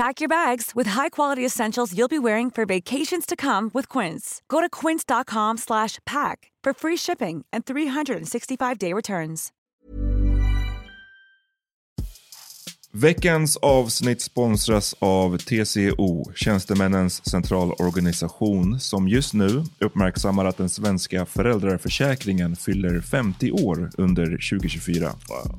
Pack your bags with high-quality essentials you'll be wearing for vacations to come with Quince. Go to quince.com/pack for free shipping and 365-day returns. Veckans avsnitt sponsras av TCO, Tjänstemännens centralorganisation, som just nu uppmärksammar att den svenska föräldraförsäkringen fyller 50 år under 2024. Wow.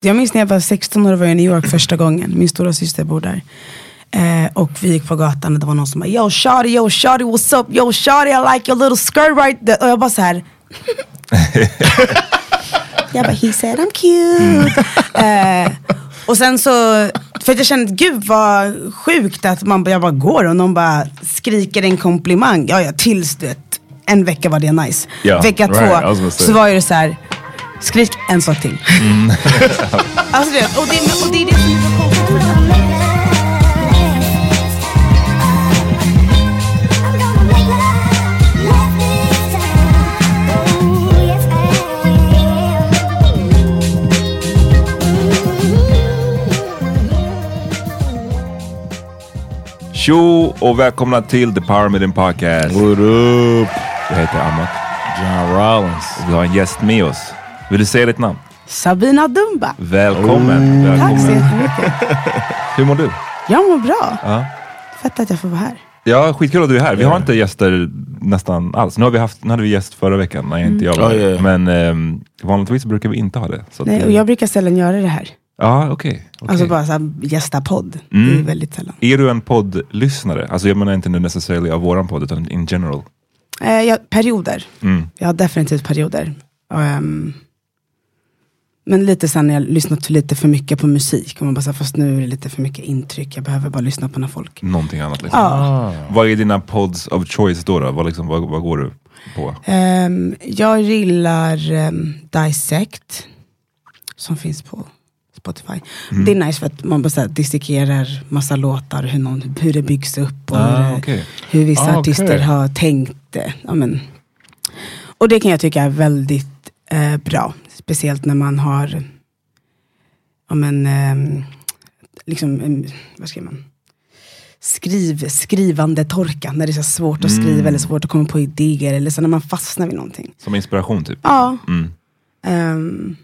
Jag minns när jag var 16 år och var i New York första gången. Min stora syster bor där. Eh, och vi gick på gatan och det var någon som bara Yo shawty, yo shawty what's up? Yo shawty I like your little skirt right there. Och jag bara så här. jag bara he said I'm cute. Mm. Eh, och sen så, för jag kände gud vad sjukt att man, jag bara går och någon bara skriker en komplimang. Ja ja tills du vet, en vecka var det nice. Yeah, vecka right, två så var det så här Skrik en sak till. Mm. alltså det, och, det, och det är det som är så konstigt. Tjo och välkomna till The Power Meeting Podcast. What up? Jag heter Amat. John Rollins. Vi har en gäst med oss. Vill du säga ditt namn? Sabina Dumba. Välkommen. Oh. Tack så jättemycket. Hur mår du? Jag mår bra. Ja. Fett att jag får vara här. Ja, skitkul att du är här. Vi har inte gäster nästan alls. Nu, har vi haft, nu hade vi gäst förra veckan när inte jag var mm. oh, yeah. Men um, vanligtvis brukar vi inte ha det. Nej, och jag brukar sällan göra det här. Ja, okej. Okay, okay. Alltså bara såhär, gästa podd. Mm. Det är mm. väldigt sällan. Är du en poddlyssnare? Alltså jag menar inte nu necessarily av våran podd, utan in general. Eh, ja, perioder. Mm. Jag har definitivt perioder. Um, men lite sen när jag lyssnat lite för mycket på musik. Och man bara, fast nu är det lite för mycket intryck. Jag behöver bara lyssna på när folk... Någonting annat liksom. Ah. Vad är dina pods of choice då? då? Vad, liksom, vad, vad går du på? Um, jag gillar um, Dissect. Som finns på Spotify. Mm. Det är nice för att man bara dissekerar massa låtar, hur, någon, hur det byggs upp och ah, hur, okay. hur vissa ah, artister okay. har tänkt det. Ja, men. Och det kan jag tycka är väldigt eh, bra. Speciellt när man har ja men, ehm, liksom, em, vad säger man? Skriv, skrivande torka, när det är så svårt att skriva eller svårt att komma på idéer eller så när man fastnar vid någonting. Som inspiration typ? Ja. Mm. Ehm,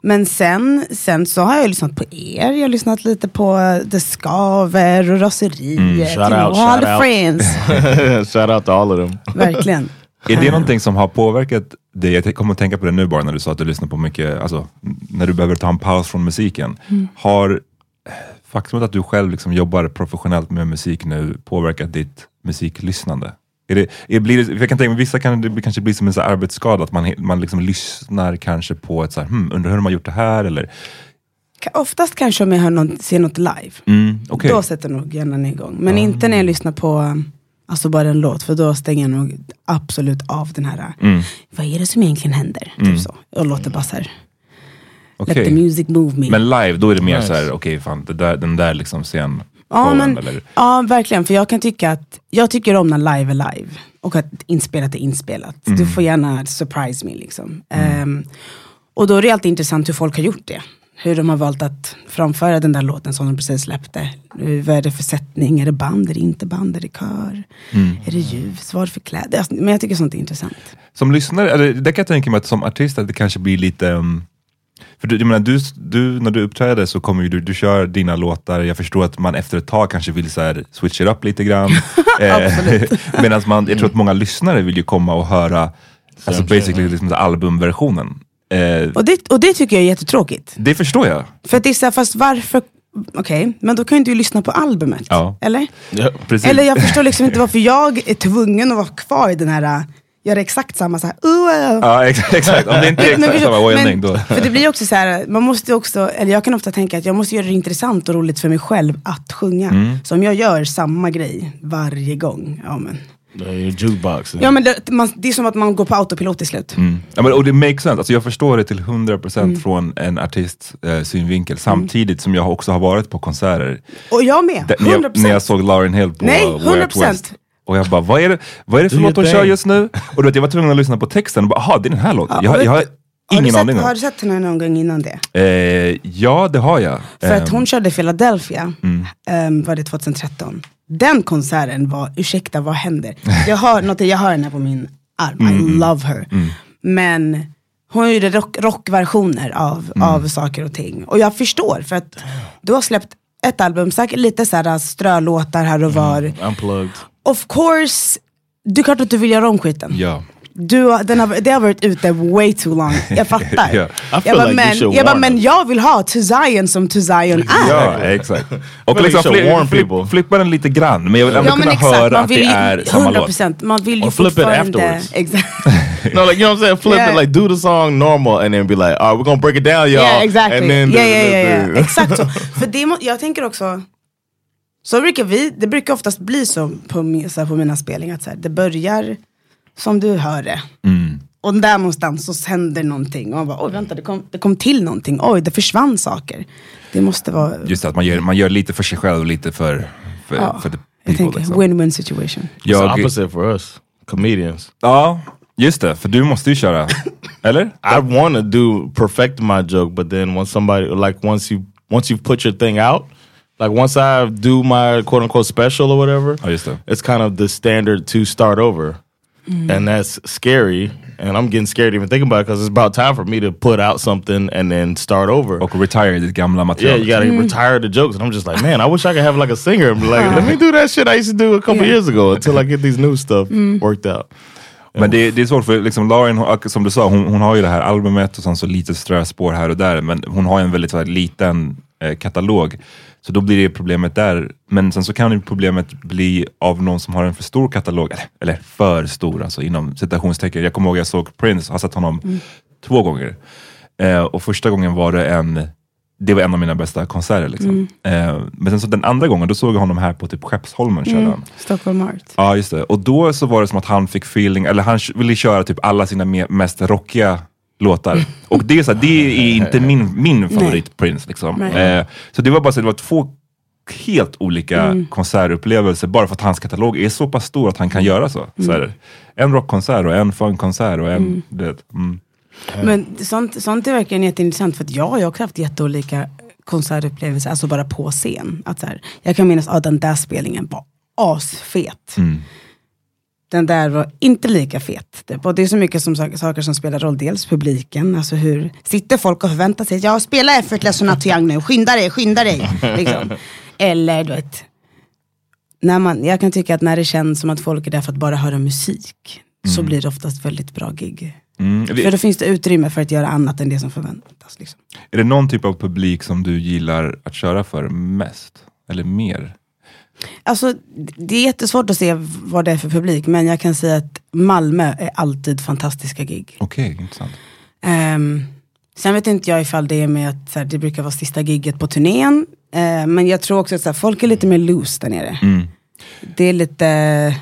men sen, sen så har jag lyssnat på er, jag har lyssnat lite på The Skaver och Raseriet. Mm, shout out, all shout the out. friends. Shout out to all of them. Verkligen. Är det någonting som har påverkat dig? Jag kommer att tänka på det nu bara när du sa att du lyssnar på mycket, alltså när du behöver ta en paus från musiken. Har faktumet att du själv liksom jobbar professionellt med musik nu påverkat ditt musiklyssnande? Är det, är, blir det, jag kan tänka mig, vissa kan det kanske bli som en så arbetsskada, att man, man liksom lyssnar kanske på ett så här, hmm, undrar hur de har gjort det här eller? Oftast kanske om jag hör någon, ser något live. Mm, okej. Då sätter nog hjärnan igång. Men inte när jag lyssnar på alltså bara en låt, för då stänger jag nog absolut av den här, Mm. vad är det som egentligen händer? Typ så. Och låter bara så här, Okej. let the music move me. Men live, då är det mer Nice. så här, okej fan, det där, den där liksom scen Ja, men, eller? ja, verkligen. För jag kan tycka att, jag tycker om när live är live. Och att inspelat är inspelat. Mm. Du får gärna surprise me liksom. Ehm, och då är det alltid intressant hur folk har gjort det. Hur de har valt att framföra den där låten som de precis släppte. Eh, Vad är det för sättning? Är det band? Är det inte band? Är det kör? Mm. Är det ljus? Vad är det för kläder? Alltså, Men jag tycker sånt är intressant. Som lyssnare, eller det kan jag tänka mig att som artist att det kanske blir lite um, för du, jag menar, du, du, när du uppträder så kommer ju du, du kör dina låtar, jag förstår att man efter ett tag kanske vill så här, switch it up lite grann. eh, Medan man, jag tror att många lyssnare vill ju komma och höra alltså basically liksom albumversionen. Eh, Och det, och det tycker jag är jättetråkigt. det förstår jag. För att det är så här, fast varför? Okej, men då kan ju inte du lyssna på albumet. Ja. Eller? Precis. Eller jag förstår liksom inte varför jag är tvungen att vara kvar i den här, äh, göra exakt samma så här, uh, uh. Ja exakt, exakt. om det inte är Men exakt förstå- samma men- ordning då. För det blir också så här, man måste också, eller jag kan ofta tänka att jag måste göra det intressant och roligt för mig själv att sjunga. Mm. Så om jag gör samma grej varje gång, ja men, Ja, men det, man, det är som att man går på autopilot till slut. Mm. Ja, men, och det makes sense, alltså, jag förstår det till 100% Mm. från en artists eh, synvinkel, samtidigt som jag också har varit på konserter. Och jag med, Där- när, 100%. jag, när jag såg Lauren Hill på Nej, Way Out 100%. West. Och jag bara, vad är det, vad är det för låt hon kör just nu? Och du vet, jag var tvungen att lyssna på texten och bara, aha det är den här låten. Ja, jag, jag har ingen har du aning om. Har du sett henne någon gång innan det? Eh, ja, det har jag. För att Ehm, hon körde Philadelphia, Mm. ehm, var det 2013. Den konserten var, ursäkta vad händer? Jag hör, något, jag hör henne på min arm, Mm, I love her. Men hon gjorde rock, rockversioner av, Mm. av saker och ting. Och jag förstår, för att du har släppt ett album, säkert lite så här strölåtar här och var. Unplugged. Of course, det är klart att du vill göra om skiten. Ja. Du, den har, det har varit ute way too long, jag fattar. I Jag bara, like men, jag bara, men jag vill ha To Zion som To Zion är. Ja, exakt. Och liksom fli, fli, flippa den lite grann, men jag vill ändå Ja kunna exakt, höra man att det är samma låt. 100%, man vill ju Or flip it afterwards. Exakt. No, like you know what I'm saying? Flip Yeah. it, like do the song normal and then be like, all right, we're gonna break it down, y'all. Yeah, exactly. And then yeah, yeah, yeah, yeah. Exakt så. För det, må- jag tänker också, så brukar vi, det brukar oftast bli så på, så här, på mina spelningar, att så här, det börjar som du hör det. Mm. Och där någonstans så händer någonting. Och man bara, oj vänta, det kom, det kom till någonting. Oj, det försvann saker. Det måste vara, Just det, att man gör, man gör lite för sig själv och lite för, för, ja, för the jag people. tänker Liksom. win-win situation. It's the Jag, opposite for us, comedians. ja, just det, för du måste ju köra. Eller? I want to do perfect my joke, but then when somebody like once you once you've put your thing out, like once I do my quote unquote special or whatever, Ja, just det. it's kind of the standard to start over, and that's scary. And I'm getting scared even thinking about it because it's about time for me to put out something and then start over. Och retire ditt gamla Yeah, material. you gotta retire the jokes, and I'm just like, man, I wish I could have like a singer and be like, let me do that shit I used to do a couple years ago until I get these new stuff worked out. Men det, det är svårt för liksom Lauren, som du sa, hon, hon har ju det här albumet och sen så lite ströspår här och där. Men hon har ju en väldigt här, liten eh, katalog. Så då blir det problemet där. Men sen så kan ju problemet bli av någon som har en för stor katalog. Eller, eller för stor, alltså inom citationstecken. Jag kommer ihåg jag såg Prince, har sett honom två gånger. Eh, och första gången var det en det var en av mina bästa konserter. Liksom. Eh, men sen så den andra gången, då såg jag honom här på typ Skeppsholmen. körde han. Stockholm Art. Ja, just det. Och då så var det som att han fick feeling, eller han ville köra typ alla sina me- mest rockiga låtar. Och det är, så här, det är inte min, min favorit Prince. Liksom. Eh, så det var bara så, det var två helt olika konsertupplevelser bara för att hans katalog är så pass stor att han kan göra så. så här, en rockkonsert och en funkkonsert och en... Det, mm. Men sånt, sånt är verkligen jätteintressant för att jag har ju också haft jätteolika konsertupplevelse, alltså bara på scen. Att så här, jag kan minnas att den där spelningen var asfet. Mm. Den där var inte lika fet. Typ. Och det är så mycket som, saker som spelar roll. Dels publiken, alltså hur sitter folk och förväntar sig, ja spela Effortless och Young nu, skynda dig, skynda dig. liksom. Eller du vet, när man, jag kan tycka att när det känns som att folk är där för att bara höra musik, så blir det oftast väldigt bra gig. Mm. För då finns det utrymme för att göra annat än det som förväntas. Liksom. Är det någon typ av publik som du gillar att köra för mest? Eller mer? Alltså, det är jättesvårt att se vad det är för publik, men jag kan säga att Malmö är alltid fantastiska gig. Okej, intressant. Um, sen vet inte jag ifall det är med att så här, det brukar vara sista gigget på turnén, uh, men jag tror också att så här, folk är lite mer loose där nere. Mm. Det är lite,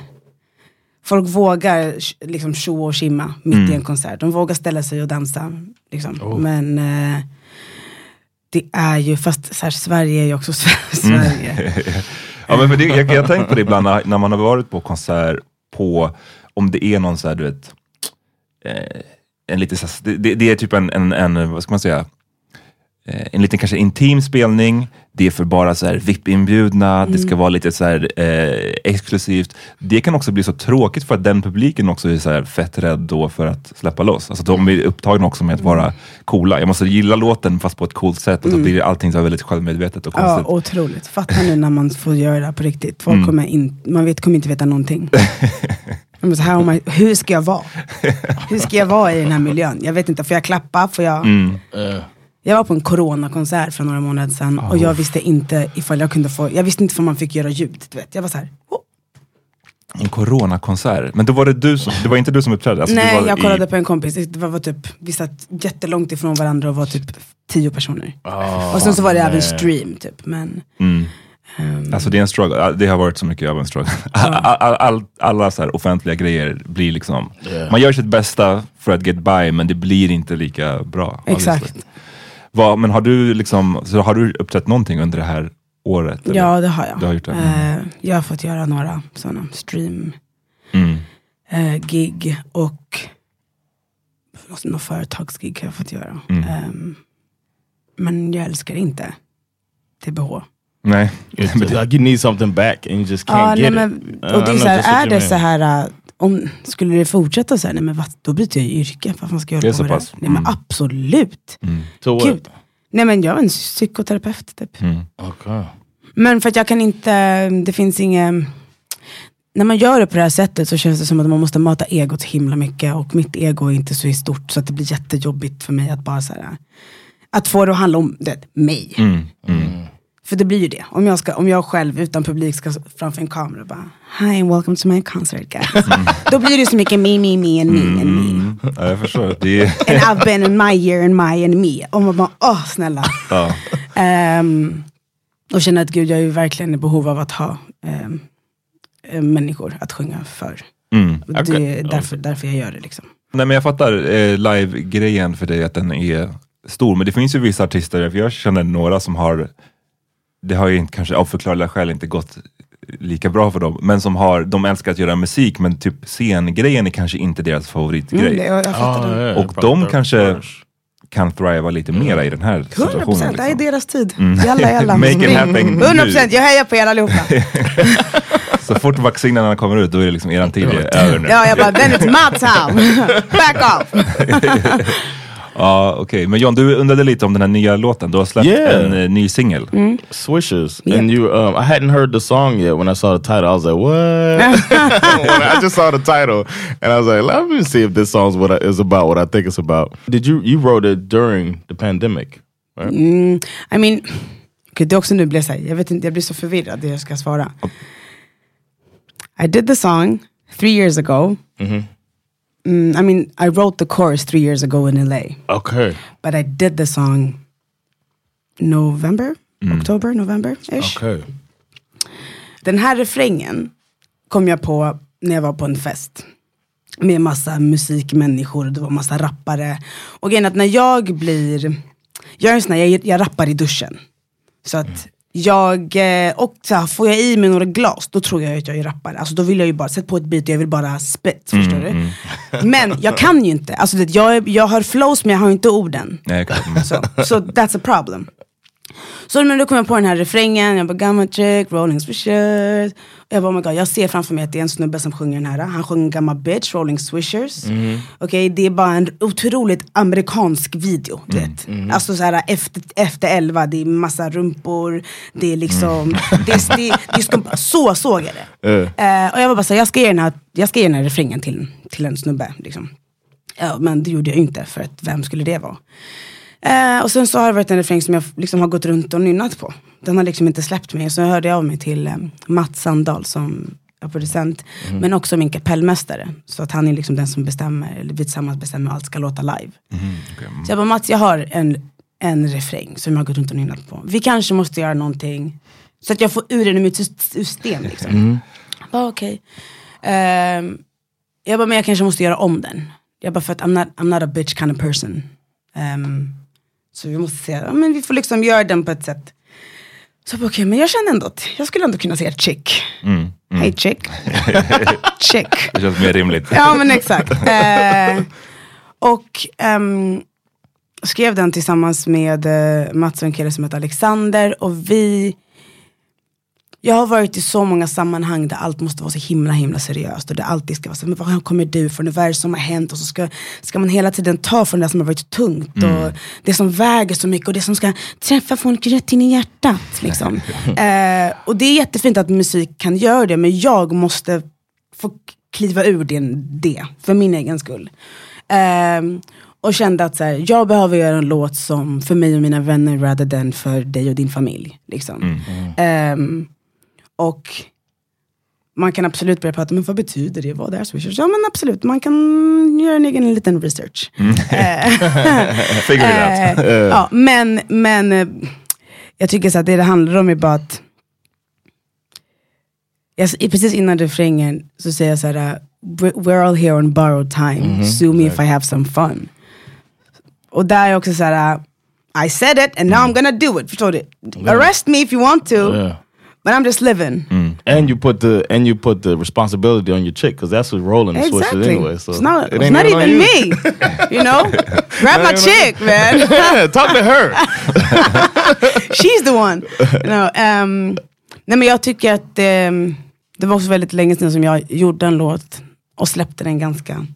folk vågar liksom tjo och kimma mitt Mm. i en konsert. De vågar ställa sig och dansa. Liksom. Oh. Men eh, det är ju, fast så här, Sverige är ju också Sverige. Ja, men för det, jag, jag har tänkt på det ibland när, när man har varit på konsert på, om det är någon så här, du vet, eh, en lite, det, det- är typ en, en, en, vad ska man säga, en liten kanske intim spelning, det är för bara så här VIP-inbjudna, det ska vara lite så här eh, exklusivt. Det kan också bli så tråkigt för att den publiken också är så här fett rädd då för att släppa loss. Alltså de är upptagna också med att vara coola. Jag måste gilla låten fast på ett coolt sätt och då blir allting så här väldigt självmedvetet och Ja, konstigt. otroligt. Fatta nu när man får göra det här på riktigt. Folk Mm. kommer in, man vet, kommer inte veta någonting. Så här, "Oh hur ska jag vara? Hur ska jag vara i den här miljön? Jag vet inte, får jag klappa? Får jag... Mm. Jag var på en coronakonsert för några månader sedan och jag visste inte ifall jag kunde få, jag visste inte ifall man fick göra ljud. Du vet. Jag var så här, oh. En coronakonsert, men då var det du som, det var inte du som uppträdde? Alltså, du Nej, var jag i- kollade på en kompis, det var, var typ, vi satt jättelångt ifrån varandra och var typ tio personer. och sen så var det även stream typ. Men, Mm. ehm, Alltså det är en struggle, det har varit så mycket av en struggle. All, all, all, alla så här offentliga grejer blir liksom, man gör sitt bästa för att get by men det blir inte lika bra. Exakt. obviously. Vad, men har du liksom, så har du uppträtt någonting under det här året? eller? ja det har jag. Du har gjort det? Eh, jag har fått göra några sådana stream Mm. eh, gig och några företagsgig har jag fått göra. Mm. Ehm, men jag älskar inte TBH. Nej. It's like you need something back and you just can't Ja, nej, get men, it. och det är, så här, är det så här, äh, om, skulle det fortsätta så här, nej men vad, då byter jag yrke. Vad fan ska jag hålla så på med pass? det? Nej men Mm. absolut. So what? Gud. Nej men jag är en psykoterapeut typ. Mm. Okay. Men för att jag kan inte, det finns inget, när man gör det på det här sättet så känns det som att man måste mata egot himla mycket och mitt ego är inte så stort så att det blir jättejobbigt för mig att bara så här, att få det att handla om det, mig. Mm. Mm. För det blir ju det. Om jag, ska, om jag själv utan publik ska framför en kamera och bara Hi welcome to my concert guys. Då blir det så mycket me, me, me and me and me. Mm. Ja, jag förstår. Det är, And I've been in my year and my and me. Och man bara, åh snälla. ja. Ehm, och känner att gud, jag är verkligen i behov av att ha eh, människor att sjunga för. mm. Och Det är därför, därför jag gör det liksom. Nej men jag fattar eh, live-grejen för dig, att den är stor. Men det finns ju vissa artister, för jag känner några som har, det har ju inte, kanske av förklarliga skäl inte gått lika bra för dem, men som har, de älskar att göra musik, men typ scengrejen är kanske inte deras favoritgrej. Mm, jag, jag Oh, det. yeah, Och de kanske kan thriva lite mera i den här 100% situationen. det här är Liksom. deras tid. Jalla jalla. Make it happen nu. 100% jag hejar på er allihopa. Så fort vaccinerna kommer ut, då är det liksom eran tid är över nu. ja, jag bara, then it's my time. Back off. Ja, okej. Men John, du undrade lite om den här nya låten. Du har släppt Yeah. en eh, ny singel. Mm. Swishes. Yeah. And you um I hadn't heard the song yet when I saw the title. I was like, what? When I just saw the title and I was like, let me see if this song's what I, is about what I think it's about. Did you you wrote it during the pandemic? Right? Mm, I mean, okay, det är också nu blir jag jag vet inte, jag blir så förvirrad det jag ska svara. I did the song three years ago. Mm, I mean, I wrote the chorus three years ago in LA, Okay. but I did the song November, October, November-ish. Okay. Den här refrängen kom jag på när jag var på en fest. Med massa musikmänniskor, det var massa rappare. Och grejen att när jag blir, jag är en sån här, jag, jag rappar i duschen. Så att jag, eh, och så här, får jag i mig några glas, då tror jag att jag är rappare. Alltså då vill jag ju bara, sätta på ett beat och jag vill bara spit, förstår du? Men jag kan ju inte, alltså det, jag, jag har flows men jag har inte orden. Nej, kan- mm. Så so, that's a problem. Så men då kom jag på den här refrängen, jag bara gammal chick, rolling swishers. Och jag bara oh my god, jag ser framför mig att det är en snubbe som sjunger den här. Han sjunger gammal bitch, rolling swishers. Okej, det är bara en otroligt amerikansk video. Du vet. Alltså så här, efter, efter elva, det är massa rumpor, det är liksom, det är, det, det är så såg jag det. Eh, och jag var bara så här, jag ska ge den här, jag ska ge den här refrängen till, till en snubbe. Liksom. Ja, men det gjorde jag inte, för att vem skulle det vara? Eh, och sen så har det varit en refräng som jag liksom har gått runt och nynnat på. Den har liksom inte släppt mig. Så hörde jag av mig till eh, Mats Sandahl som är producent. Men också min kapellmästare. Så att han är liksom den som bestämmer, eller vi tillsammans bestämmer hur allt ska låta live. Så jag bara, Mats jag har en, en refräng som jag har gått runt och nynnat på. Vi kanske måste göra någonting. Så att jag får ur den ur mitt sys- system. Liksom. Jag bara, okej. Ehm, jag bara, men jag kanske måste göra om den. Jag bara, för att I'm not, I'm not a bitch kind of person. Ehm, så vi måste säga, ja, men vi får liksom göra den på ett sätt. Så okej, men jag känner ändå att jag skulle ändå kunna säga chick. Hej chick. chick. Det känns mer rimligt. Ja men exakt. Eh, och ehm, skrev den tillsammans med eh, Mats och en kille som heter Alexander. Och vi, jag har varit i så många sammanhang där allt måste vara så himla himla seriöst. Och det alltid ska vara så, men vad kommer du från? Vad är det som har hänt? Och så ska, ska man hela tiden ta från det som har varit tungt. Och det som väger så mycket och det som ska träffa folk rätt in i hjärtat. Liksom. eh, och det är jättefint att musik kan göra det, men jag måste få kliva ur det, det för min egen skull. Ehm, och kände att så här, jag behöver göra en låt som för mig och mina vänner rather than för dig och din familj. Liksom. Ehm, och man kan absolut börja prata, men vad betyder det? Vad är swishers? Ja men absolut, man kan göra en egen liten research. Figure it out. Eh, ja, men men eh, jag tycker så att det det handlar om är bara att jag, precis innan refrängen så säger jag så här, "We- we're all here on borrowed time, sue me if I have some fun. Och där är också så här, I said it and now I'm gonna do it, förstår du? Arrest me if you want to, Yeah. But I'm just living. And you put the and you put the responsibility on your chick because that's what rolling the switches Exactly. anyway. So it's not, it it's not even even me, you know? Grab my chick man. Talk to her. She's the one. You know, ehm, nej men jag tycker att ehm, det var också väldigt länge sedan som jag gjorde en låt och släppte den ganska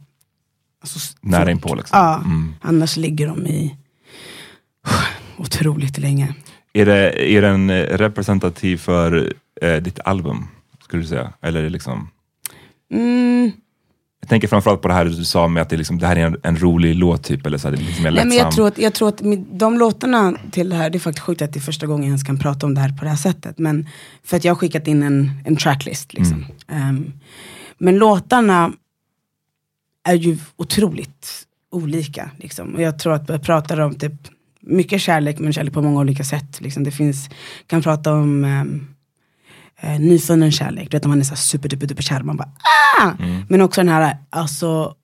alltså, Nära inpå liksom. Ja, annars ligger de i otroligt länge. Är, det, är den eh, representativ för eh, ditt album? Skulle du säga? Eller är det liksom... Mm, Jag tänker framförallt på det här du sa med att det, liksom, det här är en, en rolig låt typ, eller så här, det är lite mer nej, men jag tror att, jag tror att de låtarna till det här, det är faktiskt sjukt att det är första gången jag ens kan prata om det här på det här sättet. Men för att jag har skickat in en, en tracklist. Liksom. Ehm, men låtarna är ju otroligt olika. Liksom. Och jag tror att jag pratar om typ mycket kärlek, men kärlek på många olika sätt. Liksom. Det finns, kan prata om um, eh, nyfunnen kärlek, du vet när man är så här superduper duper kär, man bara ah! Men också den här, alltså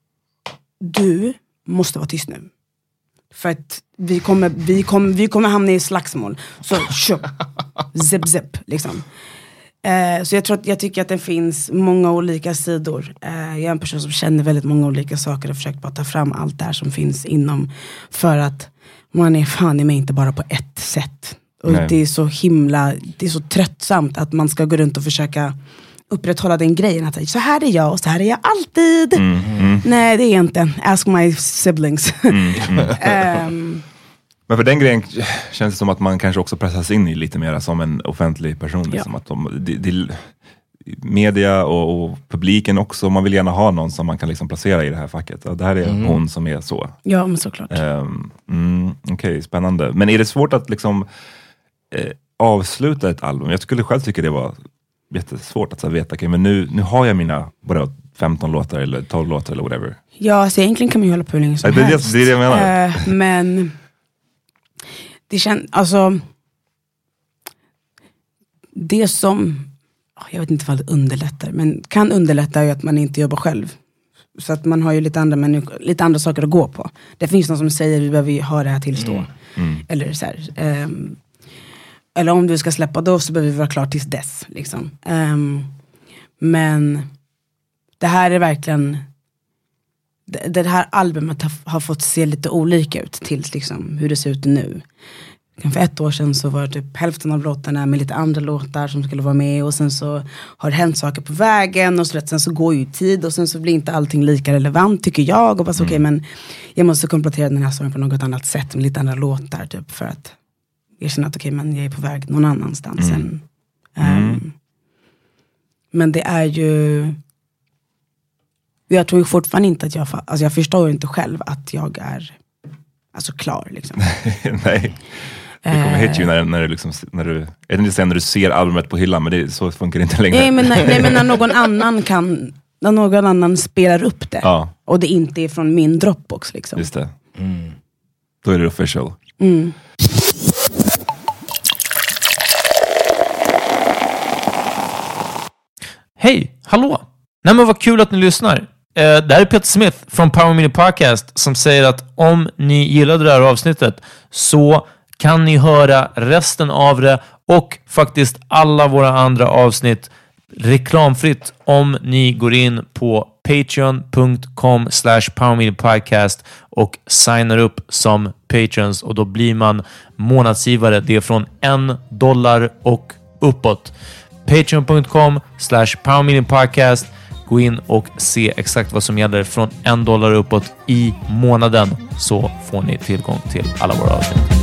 du måste vara tyst nu. För att vi kommer, vi kommer, vi kommer hamna i slagsmål. Så tjup, zip zip liksom. Eh, så jag, tror att, jag tycker att det finns många olika sidor. Eh, jag är en person som känner väldigt många olika saker och försökt bara ta fram allt det här som finns inom. För att man är fan i mig inte bara på ett sätt. Och Nej. det är så himla, det är så tröttsamt att man ska gå runt och försöka upprätthålla den grejen. Att så här är jag och så här är jag alltid. Nej det är inte. Ask my siblings. Ehm, Men för den grejen känns det som att man kanske också pressas in i lite mer som en offentlig person. Liksom, att de, det, det, media och, och publiken också, man vill gärna ha någon som man kan liksom placera i det här facket. Ja, det här är hon som är så. ja men såklart. Um, mm, Okej, spännande. Men är det svårt att liksom eh, avsluta ett album? Jag skulle själv tycka det var jättesvårt att så här, veta, okay, men nu, nu har jag mina bara 15 låtar eller 12 låtar eller whatever. Ja, alltså egentligen kan man ju hålla på hur länge som Ja, det är det- helst. det är det jag menar. Eh, men det känns, alltså det som, jag vet inte vad det underlättar, men kan underlätta är ju att man inte jobbar själv. Så att man har ju lite andra, människor, lite andra saker att gå på. Det finns någon som säger vi behöver ju ha det här tillstå. Eller så här, ehm, eller om du ska släppa då så behöver vi vara klar tills dess. Liksom. Ehm, men det här är verkligen det, det här albumet har, har fått se lite olika ut till liksom, hur det ser ut nu. För ett år sedan så var typ hälften av låtarna med lite andra låtar som skulle vara med och sen så har det hänt saker på vägen och så sen så går ju tid och sen så blir inte allting lika relevant tycker jag. Och bara så, mm. okej men jag måste komplettera den här sången på något annat sätt med lite andra låtar typ för att känner att okej men jag är på väg någon annanstans. Mm. Än, um, men det är ju, jag tror fortfarande inte att jag, alltså jag förstår inte själv att jag är alltså klar liksom. Nej. Det kommer hit you när, när, du liksom, när du, jag tänkte säga när du ser albumet på hyllan, men det, så funkar det inte längre. Nej men, nej, men när någon annan kan, när någon annan spelar upp det. Ja. Och det inte är från min Dropbox. Liksom. Just det. Mm. Då är det official. Mm. Hej, hallå! Nej men vad kul att ni lyssnar. Uh, det här är Peter Smith från Power Mini Podcast som säger att om ni gillade det här avsnittet så kan ni höra resten av det och faktiskt alla våra andra avsnitt reklamfritt om ni går in på patreon.com slash podcast och signar upp som patrons och då blir man månadsgivare. Det är från en dollar och uppåt. Patreon.com slash podcast. Gå in och se exakt vad som gäller från en dollar uppåt i månaden så får ni tillgång till alla våra avsnitt.